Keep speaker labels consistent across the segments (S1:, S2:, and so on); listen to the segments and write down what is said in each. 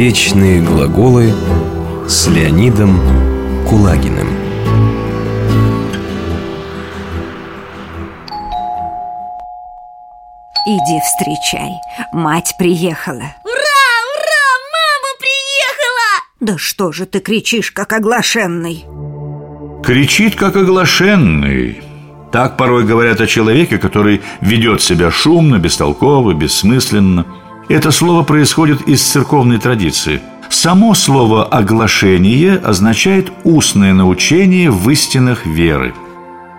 S1: Вечные глаголы с Леонидом Кулагиным.
S2: Иди встречай, мать приехала
S3: Ура, ура, мама приехала!
S2: Да что же ты кричишь, как оглашенный?
S4: Кричит, как оглашенный Так порой говорят о человеке, который ведет себя шумно, бестолково, бессмысленно Это слово происходит из церковной традиции Само слово «оглашение» означает устное научение в истинах веры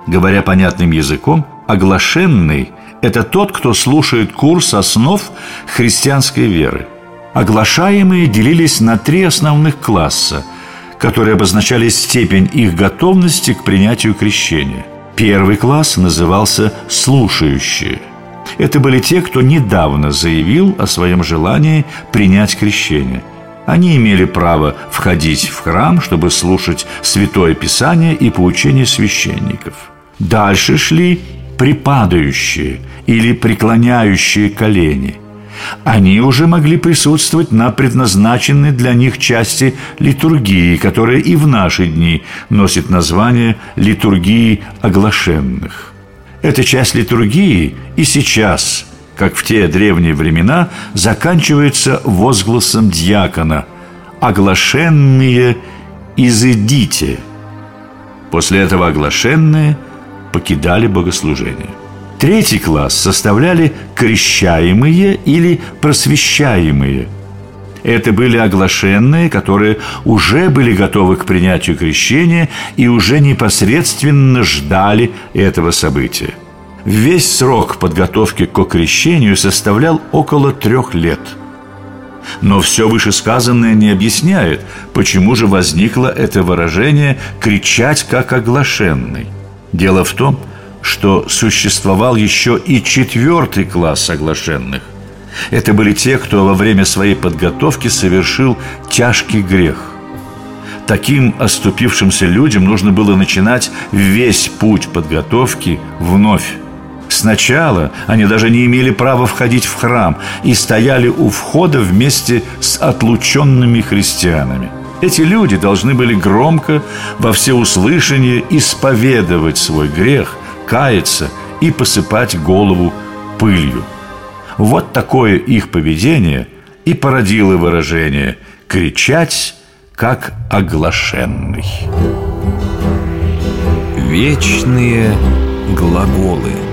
S4: Говоря понятным языком, оглашенный – это тот, кто слушает курс основ христианской веры. Оглашаемые делились на три основных класса, которые обозначали степень их готовности к принятию крещения. Первый класс назывался «слушающие». Это были те, кто недавно заявил о своем желании принять крещение. Они имели право входить в храм, чтобы слушать Святое Писание и поучение священников. Дальше шли припадающие или преклоняющие колени. Они уже могли присутствовать на предназначенной для них части литургии, которая и в наши дни носит название литургии оглашенных. Эта часть литургии и сейчас, как в те древние времена, заканчивается возгласом дьякона «Оглашенные изыдите». После этого оглашенные – покидали богослужение. Третий класс составляли крещаемые или просвещаемые. Это были оглашенные, которые уже были готовы к принятию крещения и уже непосредственно ждали этого события. Весь срок подготовки к крещению составлял около трех лет. Но все вышесказанное не объясняет, почему же возникло это выражение «кричать как оглашенный». Дело в том, что существовал еще и четвертый класс соглашенных. Это были те, кто во время своей подготовки совершил тяжкий грех. Таким оступившимся людям нужно было начинать весь путь подготовки вновь. Сначала они даже не имели права входить в храм и стояли у входа вместе с отлученными христианами – эти люди должны были громко во всеуслышание исповедовать свой грех, каяться и посыпать голову пылью. Вот такое их поведение и породило выражение «кричать, как оглашенный».
S1: Вечные глаголы –